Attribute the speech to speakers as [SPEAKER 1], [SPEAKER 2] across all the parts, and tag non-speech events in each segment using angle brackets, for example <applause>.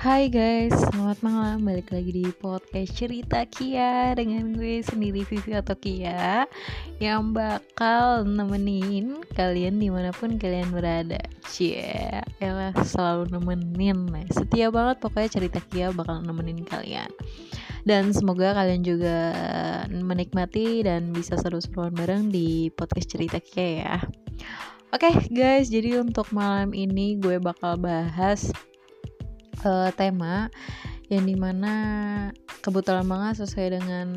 [SPEAKER 1] Hai guys, selamat malam. Balik lagi di podcast cerita Kia Dengan gue sendiri Vivi atau Kia Yang bakal nemenin kalian di mana pun kalian berada. Cie, elah selalu nemenin Setia banget pokoknya cerita Kia bakal nemenin kalian. Dan semoga kalian juga menikmati dan bisa seru-seruan bareng di podcast cerita Kia ya. Oke okay, guys, jadi untuk malam ini gue bakal bahas uh, tema yang di mana kebetulan banget sesuai dengan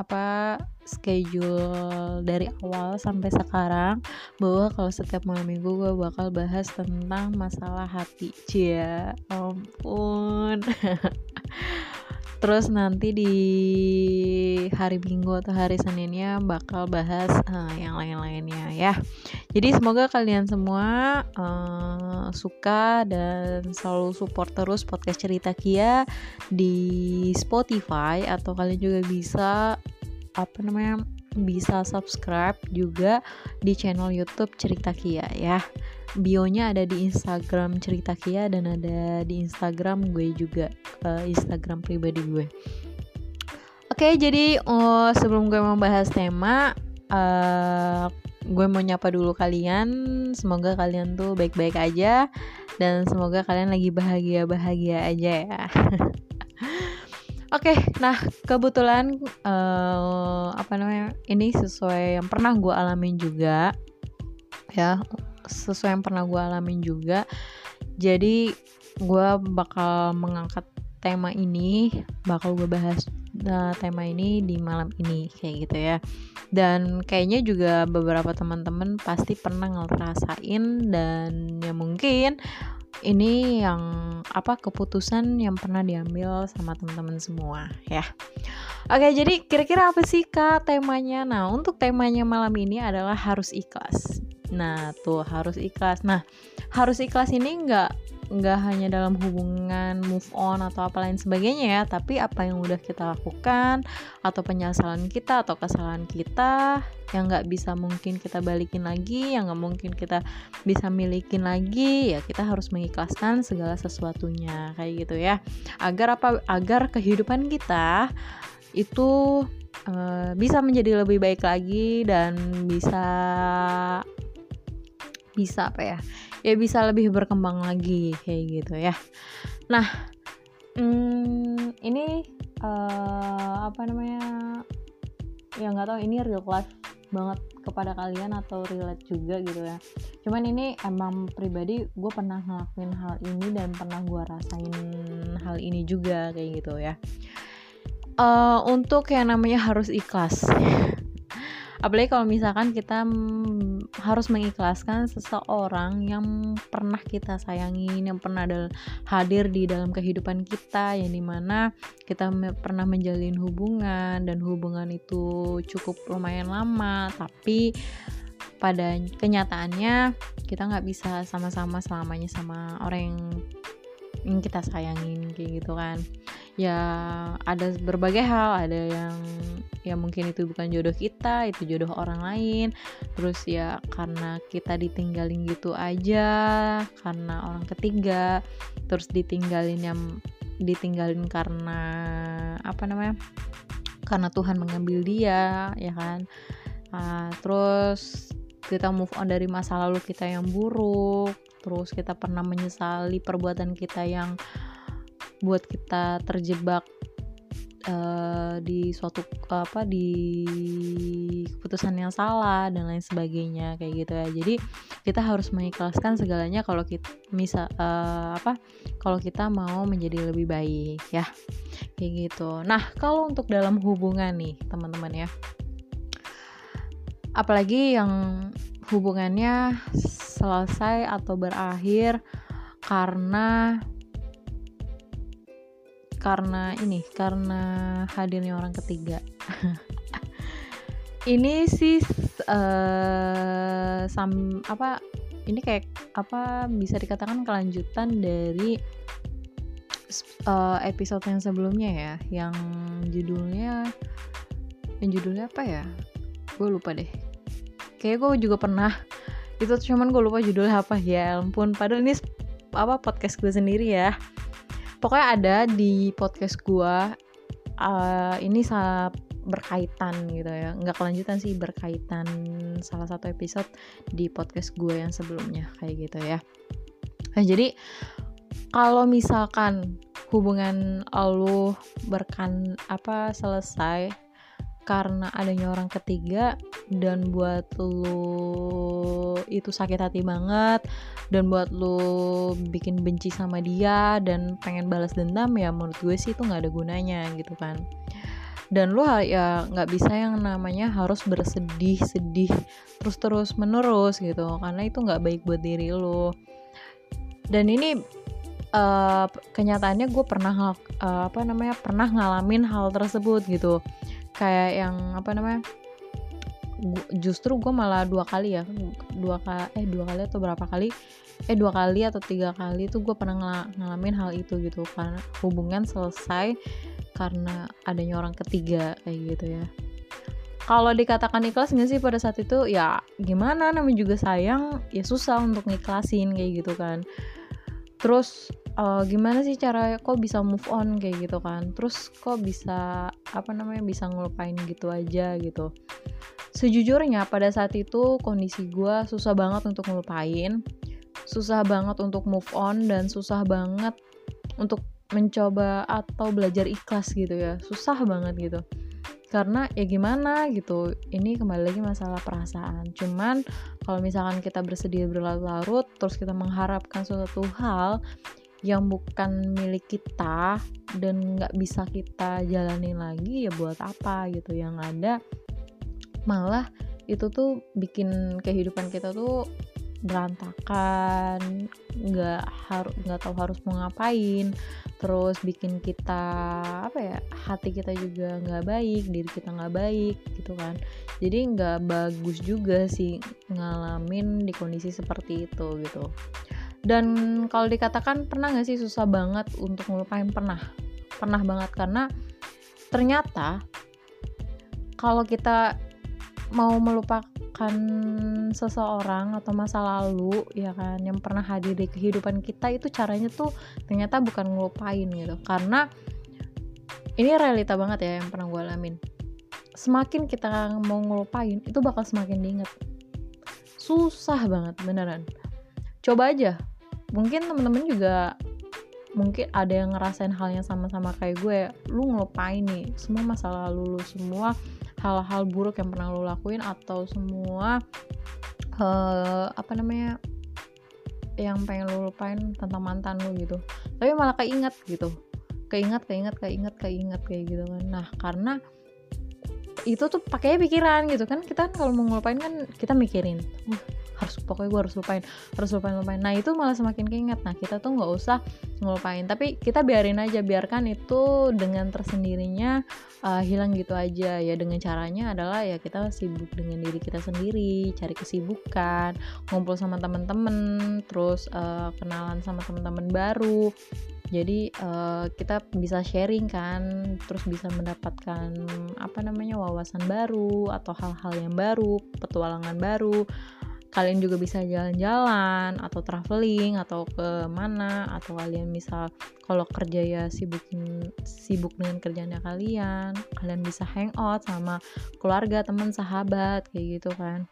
[SPEAKER 1] apa schedule dari awal sampai sekarang bahwa kalau setiap malam minggu gue bakal bahas tentang masalah hati. Cia ampun <laughs> Terus nanti di hari Minggu atau hari Seninnya bakal bahas uh, yang lain-lainnya ya. Jadi semoga kalian semua uh, suka dan selalu support terus podcast cerita Kia di Spotify atau kalian juga bisa apa namanya bisa subscribe juga di channel YouTube Cerita Kia ya bionya ada di Instagram cerita Kia dan ada di Instagram gue juga uh, Instagram pribadi gue. Oke jadi uh, sebelum gue membahas tema uh, gue mau nyapa dulu kalian. Semoga kalian tuh baik-baik aja dan semoga kalian lagi bahagia-bahagia aja ya. <laughs> Oke, okay, nah kebetulan uh, apa namanya ini sesuai yang pernah gue alamin juga. Ya sesuai yang pernah gue alamin juga. Jadi gue bakal mengangkat tema ini bakal gue bahas uh, tema ini di malam ini kayak gitu ya dan kayaknya juga beberapa teman-teman pasti pernah ngerasain dan ya mungkin ini yang apa keputusan yang pernah diambil sama teman-teman semua ya. Oke, jadi kira-kira apa sih Kak temanya? Nah, untuk temanya malam ini adalah harus ikhlas. Nah, tuh harus ikhlas. Nah, harus ikhlas ini nggak nggak hanya dalam hubungan move on atau apa lain sebagainya ya, tapi apa yang udah kita lakukan atau penyesalan kita atau kesalahan kita yang nggak bisa mungkin kita balikin lagi, yang nggak mungkin kita bisa milikin lagi, ya kita harus mengikhlaskan segala sesuatunya kayak gitu ya. Agar apa? Agar kehidupan kita itu uh, bisa menjadi lebih baik lagi dan bisa bisa apa ya ya bisa lebih berkembang lagi kayak gitu ya. Nah hmm, ini uh, apa namanya ya nggak tahu ini real life banget kepada kalian atau relate juga gitu ya. Cuman ini emang pribadi gue pernah ngelakuin hal ini dan pernah gue rasain hal ini juga kayak gitu ya. Uh, untuk yang namanya harus ikhlas apalagi kalau misalkan kita harus mengikhlaskan seseorang yang pernah kita sayangin yang pernah hadir di dalam kehidupan kita yang di mana kita pernah menjalin hubungan dan hubungan itu cukup lumayan lama tapi pada kenyataannya kita nggak bisa sama-sama selamanya sama orang yang yang kita sayangin kayak gitu kan ya ada berbagai hal. Ada yang ya mungkin itu bukan jodoh kita itu jodoh orang lain. Terus ya karena kita ditinggalin gitu aja karena orang ketiga terus ditinggalin yang ditinggalin karena apa namanya karena Tuhan mengambil dia ya kan? Uh, terus kita move on dari masa lalu kita yang buruk terus kita pernah menyesali perbuatan kita yang buat kita terjebak uh, di suatu apa di keputusan yang salah dan lain sebagainya kayak gitu ya. Jadi kita harus mengikhlaskan segalanya kalau kita misal uh, apa kalau kita mau menjadi lebih baik ya. Kayak gitu. Nah kalau untuk dalam hubungan nih teman-teman ya. Apalagi yang hubungannya selesai atau berakhir karena karena ini karena hadirnya orang ketiga. <laughs> Ini sih uh, sam apa ini kayak apa bisa dikatakan kelanjutan dari uh, episode yang sebelumnya ya yang judulnya yang judulnya apa ya? Gue lupa deh. Kayak gue juga pernah itu cuman gue lupa judulnya apa ya ampun. Padahal ini apa podcast gue sendiri ya pokoknya ada di podcast gue uh, ini berkaitan gitu ya. Nggak kelanjutan sih berkaitan salah satu episode di podcast gue yang sebelumnya kayak gitu ya. Nah jadi kalau misalkan hubungan lo berkan apa selesai karena adanya orang ketiga dan buat lu itu sakit hati banget dan buat lu bikin benci sama dia dan pengen balas dendam ya menurut gue sih itu nggak ada gunanya gitu kan. Dan lu ya nggak bisa yang namanya harus bersedih sedih terus terus menerus gitu karena itu nggak baik buat diri lu. Dan ini uh, kenyataannya gue pernah uh, apa namanya pernah ngalamin hal tersebut gitu kayak yang apa namanya justru gue malah dua kali ya dua kali eh dua kali atau berapa kali eh dua kali atau tiga kali itu gue pernah ng ngalamin hal itu gitu karena hubungan selesai karena adanya orang ketiga kayak gitu ya. Kalau dikatakan ikhlas nggak sih pada saat itu? Ya gimana? Namanya juga sayang ya susah untuk ngiklasin kayak gitu kan. Terus uh, gimana sih cara kok bisa move on kayak gitu kan? Terus kok bisa apa namanya bisa ngelupain gitu aja gitu. Sejujurnya pada saat itu kondisi gue susah banget untuk ngelupain susah banget untuk move on dan susah banget untuk mencoba atau belajar ikhlas gitu ya. Susah banget gitu. Karena ya gimana gitu ini kembali lagi masalah perasaan. Cuman kalau misalkan kita bersedia berlarut-larut terus kita mengharapkan suatu hal yang bukan milik kita dan nggak bisa kita jalani lagi ya buat apa gitu. Yang ada malah itu tuh bikin kehidupan kita tuh berantakan nggak harus nggak tahu harus mau ngapain. Terus bikin kita apa ya hati kita juga nggak baik diri kita nggak baik gitu kan. Jadi nggak bagus juga sih ngalamin di kondisi seperti itu gitu dan kalau dikatakan pernah gak sih susah banget untuk ngelupain? Pernah. Pernah banget karena ternyata kalau kita mau melupakan seseorang atau masa lalu ya kan yang pernah hadir di kehidupan kita itu caranya tuh ternyata bukan ngelupain gitu. Karena ini realita banget ya yang pernah gue alamin. Semakin kita mau ngelupain itu bakal semakin diinget susah banget beneran coba aja. Mungkin temen-temen juga mungkin ada yang ngerasain hal yang sama-sama kayak gue. Lu ngelupain nih semua masa lalu lu semua hal-hal buruk yang pernah lu lakuin atau semua uh, apa namanya yang pengen lu lupain tentang mantan lu gitu. Tapi malah keinget gitu. Keinget keinget keinget keinget kayak gitu kan. Nah karena itu tuh pakainya pikiran gitu kan. Kita kalau mau ngelupain kan kita mikirin harus pokoknya gue harus lupain harus lupain lupain. Nah itu malah semakin keinget. Nah kita tuh nggak usah ngelupain. Tapi kita biarin aja biarkan itu dengan tersendirinya uh, hilang gitu aja. Ya dengan caranya adalah ya kita sibuk dengan diri kita sendiri cari kesibukan ngumpul sama temen-temen terus uh, kenalan sama temen-temen baru. Jadi uh, kita bisa sharing kan terus bisa mendapatkan apa namanya wawasan baru atau hal-hal yang baru petualangan baru kalian juga bisa jalan-jalan atau traveling atau ke mana atau kalian misal kalau kerja ya sibukin sibuk dengan kerjanya kalian kalian bisa hangout sama keluarga teman sahabat kayak gitu kan.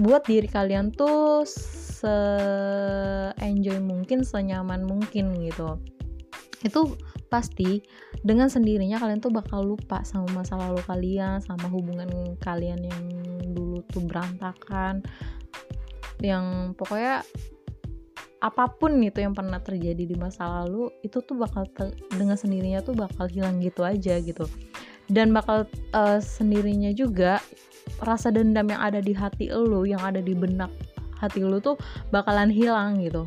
[SPEAKER 1] Buat diri kalian tuh se enjoy mungkin senyaman mungkin gitu itu pasti dengan sendirinya kalian tuh bakal lupa sama masa lalu kalian sama hubungan kalian yang dulu tuh berantakan. Yang pokoknya apa pun itu yang pernah terjadi di masa lalu itu tuh bakal dengan sendirinya tuh bakal hilang gitu aja gitu. Dan bakal uh, sendirinya juga rasa dendam yang ada di hati lo yang ada di benak hati lo tuh bakalan hilang gitu.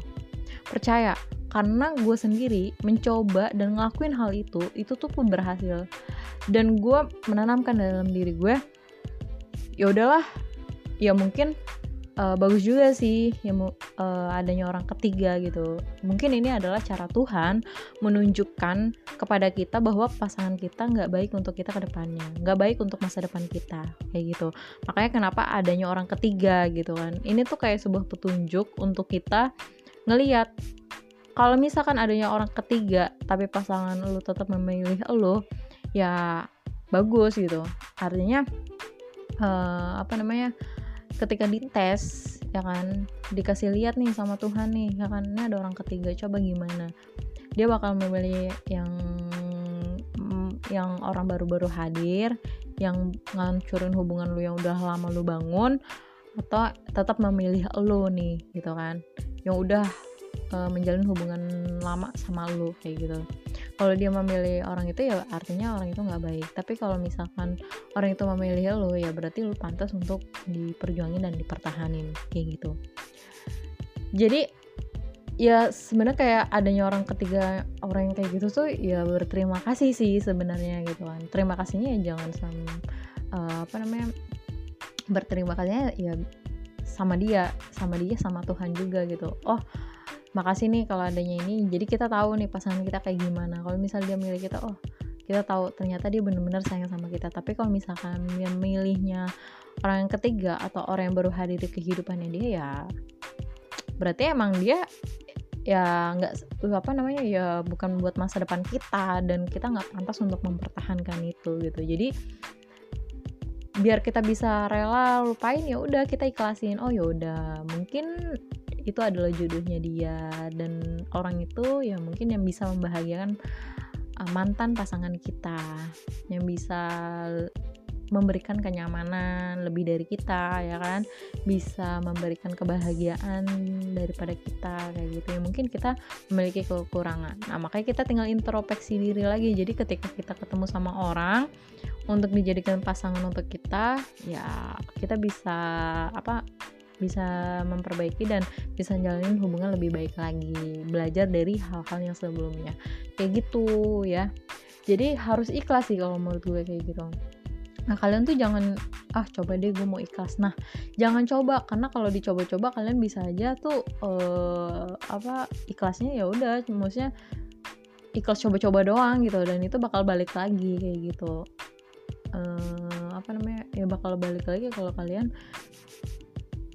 [SPEAKER 1] Percaya karena gue sendiri mencoba dan ngelakuin hal itu itu tuh pun berhasil. Dan gue menanamkan dalam diri gue ya udahlah ya mungkin uh, bagus juga sih ya uh, adanya orang ketiga gitu. Mungkin ini adalah cara Tuhan menunjukkan kepada kita bahwa pasangan kita nggak baik untuk kita ke depannya nggak baik untuk masa depan kita kayak gitu. Makanya kenapa adanya orang ketiga gitu kan. Ini tuh kayak sebuah petunjuk untuk kita ngeliat kalau misalkan adanya orang ketiga tapi pasangan lu tetap memilih lu ya bagus gitu. Artinya uh, apa namanya ketika dites ya kan dikasih lihat nih sama Tuhan nih ya kan ini ada orang ketiga coba gimana? Dia bakal memilih yang yang orang baru-baru hadir yang ngancurin hubungan lu yang udah lama lu bangun atau tetap memilih lu nih gitu kan. Yang udah uh, menjalin hubungan lama sama lu kayak gitu. Kalau dia memilih orang itu ya artinya orang itu nggak baik. Tapi kalau misalkan orang itu memilih lo ya berarti lo pantas untuk diperjuangin dan dipertahanin kayak gitu. Jadi ya sebenarnya kayak adanya orang ketiga orang yang kayak gitu tuh ya berterima kasih sih sebenarnya gitu kan. Terima kasihnya ya jangan sama uh, apa namanya berterima kasihnya ya sama dia sama dia sama Tuhan juga gitu. Oh makasih nih kalau adanya ini. Jadi kita tahu nih pasangan kita kayak gimana. Kalau misalnya dia milih kita oh kita tahu ternyata dia benar-benar sayang sama kita. Tapi kalau misalkan dia milihnya orang yang ketiga atau orang yang baru hadir di kehidupannya dia ya berarti emang dia ya nggak apa namanya ya bukan buat masa depan kita. Dan kita nggak pantas untuk mempertahankan itu gitu. Jadi biar kita bisa rela lupain ya udah kita ikhlasin. Oh ya udah mungkin itu adalah jodohnya dia. Dan orang itu ya mungkin yang bisa membahagiakan uh, mantan pasangan kita yang bisa memberikan kenyamanan lebih dari kita ya kan? Bisa memberikan kebahagiaan daripada kita kayak gitu. Ya mungkin kita memiliki kekurangan. Nah makanya kita tinggal introspeksi diri lagi. Jadi ketika kita ketemu sama orang untuk dijadikan pasangan untuk kita ya kita bisa apa bisa memperbaiki dan bisa jalanin hubungan lebih baik lagi belajar dari hal-hal yang sebelumnya kayak gitu ya jadi harus ikhlas sih kalau menurut gue kayak gitu Nah kalian tuh jangan ah coba deh gue mau ikhlas. Nah jangan coba karena kalau dicoba-coba kalian bisa aja tuh uh, apa ikhlasnya ya udah maksudnya ikhlas coba-coba doang gitu dan itu bakal balik lagi kayak gitu. Uh, apa namanya ya bakal balik lagi kalau kalian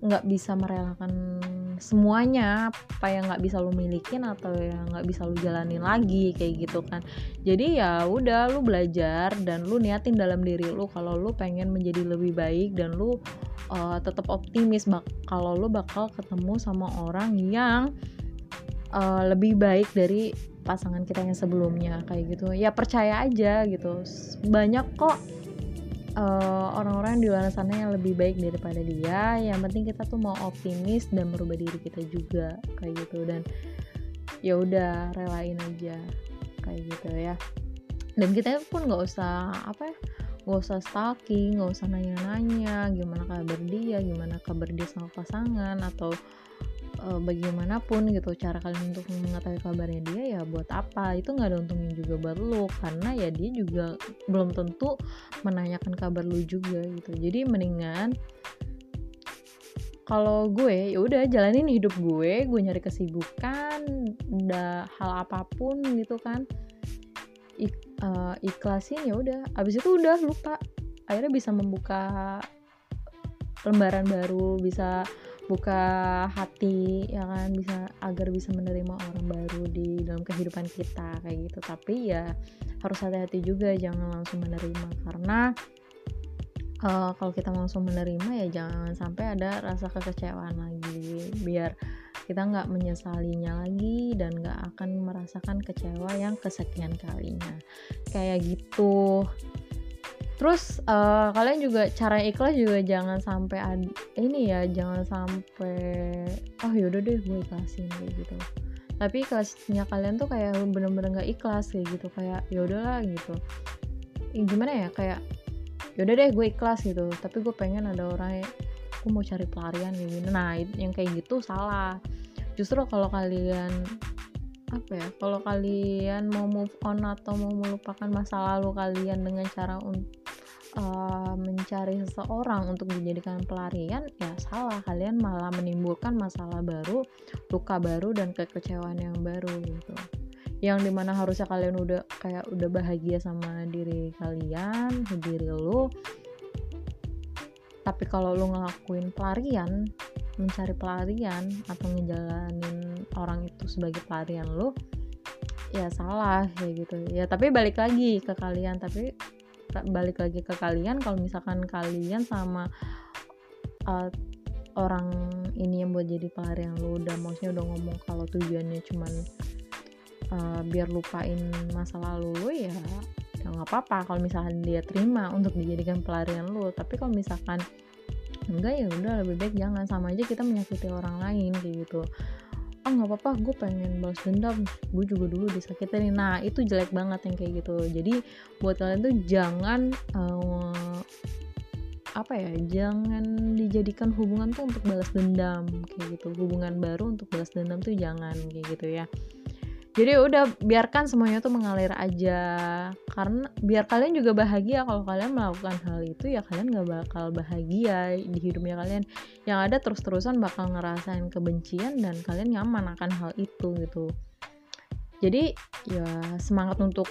[SPEAKER 1] nggak bisa merelakan semuanya apa yang nggak bisa lu milikin atau yang nggak bisa lu jalanin lagi kayak gitu kan. Jadi ya udah lu belajar dan lu niatin dalam diri lu kalau lu pengen menjadi lebih baik dan lu uh, tetap optimis bak kalau lu bakal ketemu sama orang yang uh, lebih baik dari pasangan kita yang sebelumnya kayak gitu. Ya percaya aja gitu. Banyak kok uh, orang-orang di luar sana yang lebih baik daripada dia. Yang penting kita tuh mau optimis dan merubah diri kita juga kayak gitu. Dan ya udah relain aja kayak gitu ya. Dan kita pun nggak usah apa ya nggak usah stalking nggak usah nanya-nanya gimana kabar dia gimana kabar dia sama pasangan atau uh, bagaimanapun gitu cara kalian untuk mengetahui kabarnya dia ya buat apa? Itu nggak ada untungnya juga buat lo karena ya dia juga belum tentu menanyakan kabar lu juga gitu. Jadi mendingan kalau gue ya udah jalanin hidup gue gue nyari kesibukan udah hal apa pun gitu kan. Ik, uh, ikhlasin ya udah. Abis itu udah lupa. Akhirnya bisa membuka lembaran baru bisa buka hati ya kan? Bisa agar bisa menerima orang baru di dalam kehidupan kita kayak gitu. Tapi ya harus hati-hati juga jangan langsung menerima. Karena uh, kalau kita langsung menerima ya jangan sampai ada rasa kekecewaan lagi. Biar kita nggak menyesalinya lagi dan nggak akan merasakan kecewa yang kesekian kalinya. Kayak gitu terus uh, kalian juga cara ikhlas juga jangan sampai ad, ini ya jangan sampai oh yaudah deh gue ikhlasin kayak gitu. Tapi ikhlasnya kalian tuh kayak bener-bener nggak ikhlas kayak gitu. Kayak yaudahlah gitu. Gimana ya? Kayak yaudah deh gue ikhlas gitu. Tapi gue pengen ada orang yang aku mau cari pelarian kayak gini. Nah yang kayak gitu salah. Justru kalau kalian apa ya kalau kalian mau move on atau mau melupakan masa lalu kalian dengan cara untuk uh, mencari seseorang untuk dijadikan pelarian ya salah. Kalian malah menimbulkan masalah baru luka baru dan kekecewaan yang baru gitu. Yang di mana harusnya kalian udah kayak udah bahagia sama diri kalian diri lo tapi kalau lo ngelakuin pelarian mencari pelarian atau ngejalanin orang itu sebagai pelarian lo ya salah kayak gitu. Ya tapi balik lagi ke kalian tapi balik lagi ke kalian kalau misalkan kalian sama uh, orang ini yang buat jadi pelarian lo udah maksudnya udah ngomong kalau tujuannya cuman uh, biar lupain masa lalu lo ya ya nggak apa-apa. Kalau misalkan dia terima untuk dijadikan pelarian lo tapi kalau misalkan enggak ya udah lebih baik jangan. Sama aja kita menyakiti orang lain kayak gitu oh, nggak apa-apa gue pengen balas dendam gue juga dulu disakitin nah itu jelek banget yang kayak gitu. Jadi buat kalian tuh jangan uh, apa ya jangan dijadikan hubungan tuh untuk balas dendam kayak gitu. Hubungan baru untuk balas dendam tuh jangan kayak gitu ya jadi udah biarkan semuanya tuh mengalir aja. Karena biar kalian juga bahagia. Kalau kalian melakukan hal itu ya kalian gak bakal bahagia di hidupnya kalian. Yang ada terus-terusan bakal ngerasain kebencian dan kalian nyaman akan hal itu gitu. Jadi ya semangat untuk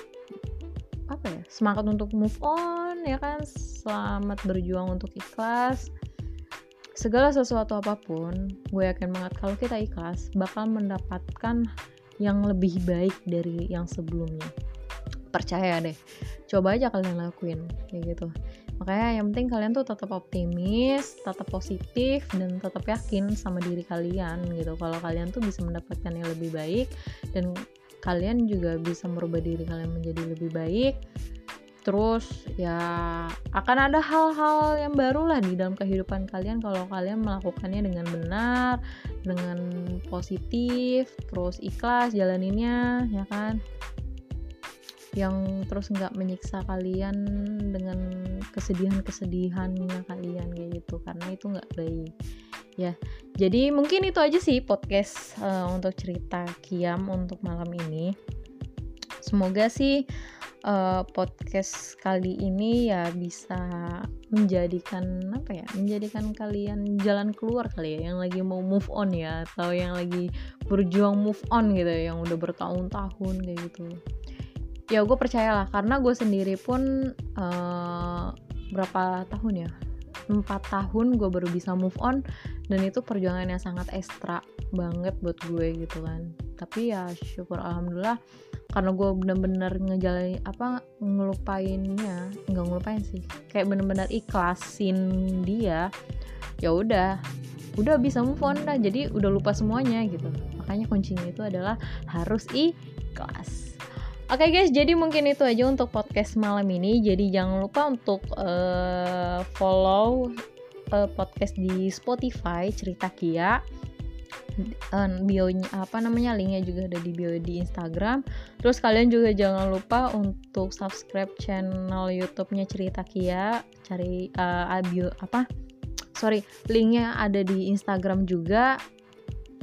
[SPEAKER 1] apa ya semangat untuk move on ya kan? Selamat berjuang untuk ikhlas. Segala sesuatu apa pun gue yakin banget kalau kita ikhlas bakal mendapatkan yang lebih baik dari yang sebelumnya. Percaya deh coba aja kalian lakuin kayak gitu. Makanya yang penting kalian tuh tetap optimis tetap positif dan tetap yakin sama diri kalian gitu. Kalau kalian tuh bisa mendapatkan yang lebih baik dan kalian juga bisa merubah diri kalian menjadi lebih baik terus ya akan ada hal-hal yang baru lah di dalam kehidupan kalian kalau kalian melakukannya dengan benar dengan positif terus ikhlas jalaninnya ya kan? Yang terus nggak menyiksa kalian dengan kesedihan-kesedihannya kalian kayak gitu. Karena itu nggak baik. Ya jadi mungkin itu aja sih podcast uh, untuk cerita Kiam untuk malam ini. Semoga sih uh, podcast kali ini ya bisa menjadikan apa ya menjadikan kalian jalan keluar kali ya yang lagi mau move on ya atau yang lagi berjuang move on gitu ya, yang udah bertahun-tahun kayak gitu. Ya gue percayalah karena gue sendiri pun uh, berapa tahun ya? Empat tahun gue baru bisa move on dan itu perjuangan yang sangat ekstra banget buat gue gitu kan. Tapi ya syukur alhamdulillah karena gue bener-bener ngejalanin apa ngelupainnya nggak ngelupain sih. Kayak bener-bener ikhlasin dia ya udah udah bisa move on dah. Jadi udah lupa semuanya gitu. Makanya kuncinya itu adalah harus ikhlas. Oke okay guys, jadi mungkin itu aja untuk podcast malam ini. Jadi jangan lupa untuk uh, follow uh, podcast di Spotify cerita Kia uh, bionya apa namanya linknya juga ada di bio di Instagram. Terus kalian juga jangan lupa untuk subscribe channel YouTube-nya cerita Kia. Cari uh, bio apa? Sorry linknya ada di Instagram juga.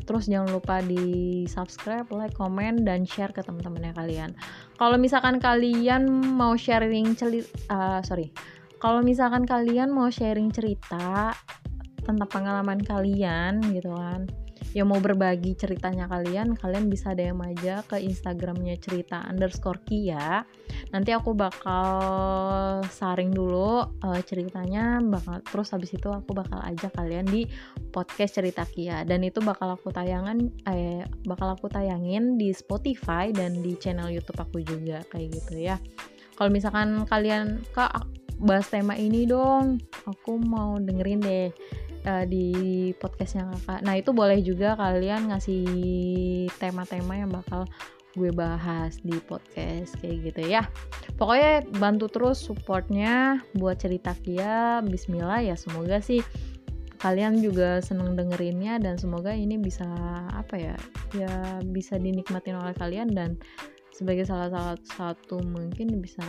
[SPEAKER 1] Terus jangan lupa di subscribe, like, komen, dan share ke teman-temannya kalian. Kalau misalkan kalian mau sharing cerita, uh, sorry, kalau misalkan kalian mau sharing cerita tentang pengalaman kalian gitu kan, yang mau berbagi ceritanya kalian kalian bisa DM aja ke instagramnya cerita underscore kia. Nanti aku bakal saring dulu uh, ceritanya bakal terus habis itu aku bakal ajak kalian di podcast cerita kia. Dan itu bakal aku tayangan eh bakal aku tayangin di Spotify dan di channel YouTube aku juga kayak gitu ya. Kalau misalkan kalian kak bahas tema ini dong aku mau dengerin deh uh, di podcastnya kakak. Nah itu boleh juga kalian ngasih tema-tema yang bakal gue bahas di podcast kayak gitu ya. Pokoknya bantu terus supportnya buat cerita Kia. Bismillah ya semoga sih kalian juga seneng dengerinnya dan semoga ini bisa apa ya ya bisa dinikmatin oleh kalian dan sebagai salah, satu mungkin bisa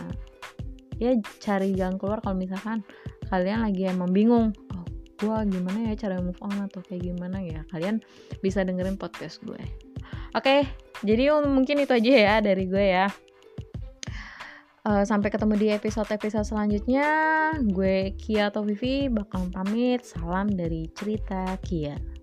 [SPEAKER 1] ya cari jalan keluar kalau misalkan kalian lagi emang bingung gue gimana ya cara move on atau kayak gimana ya? Kalian bisa dengerin podcast gue. Oke jadi mungkin itu aja ya dari gue ya. Uh, sampai ketemu di episode-episode selanjutnya. Gue Kia atau Vivi bakal pamit. Salam dari cerita Kia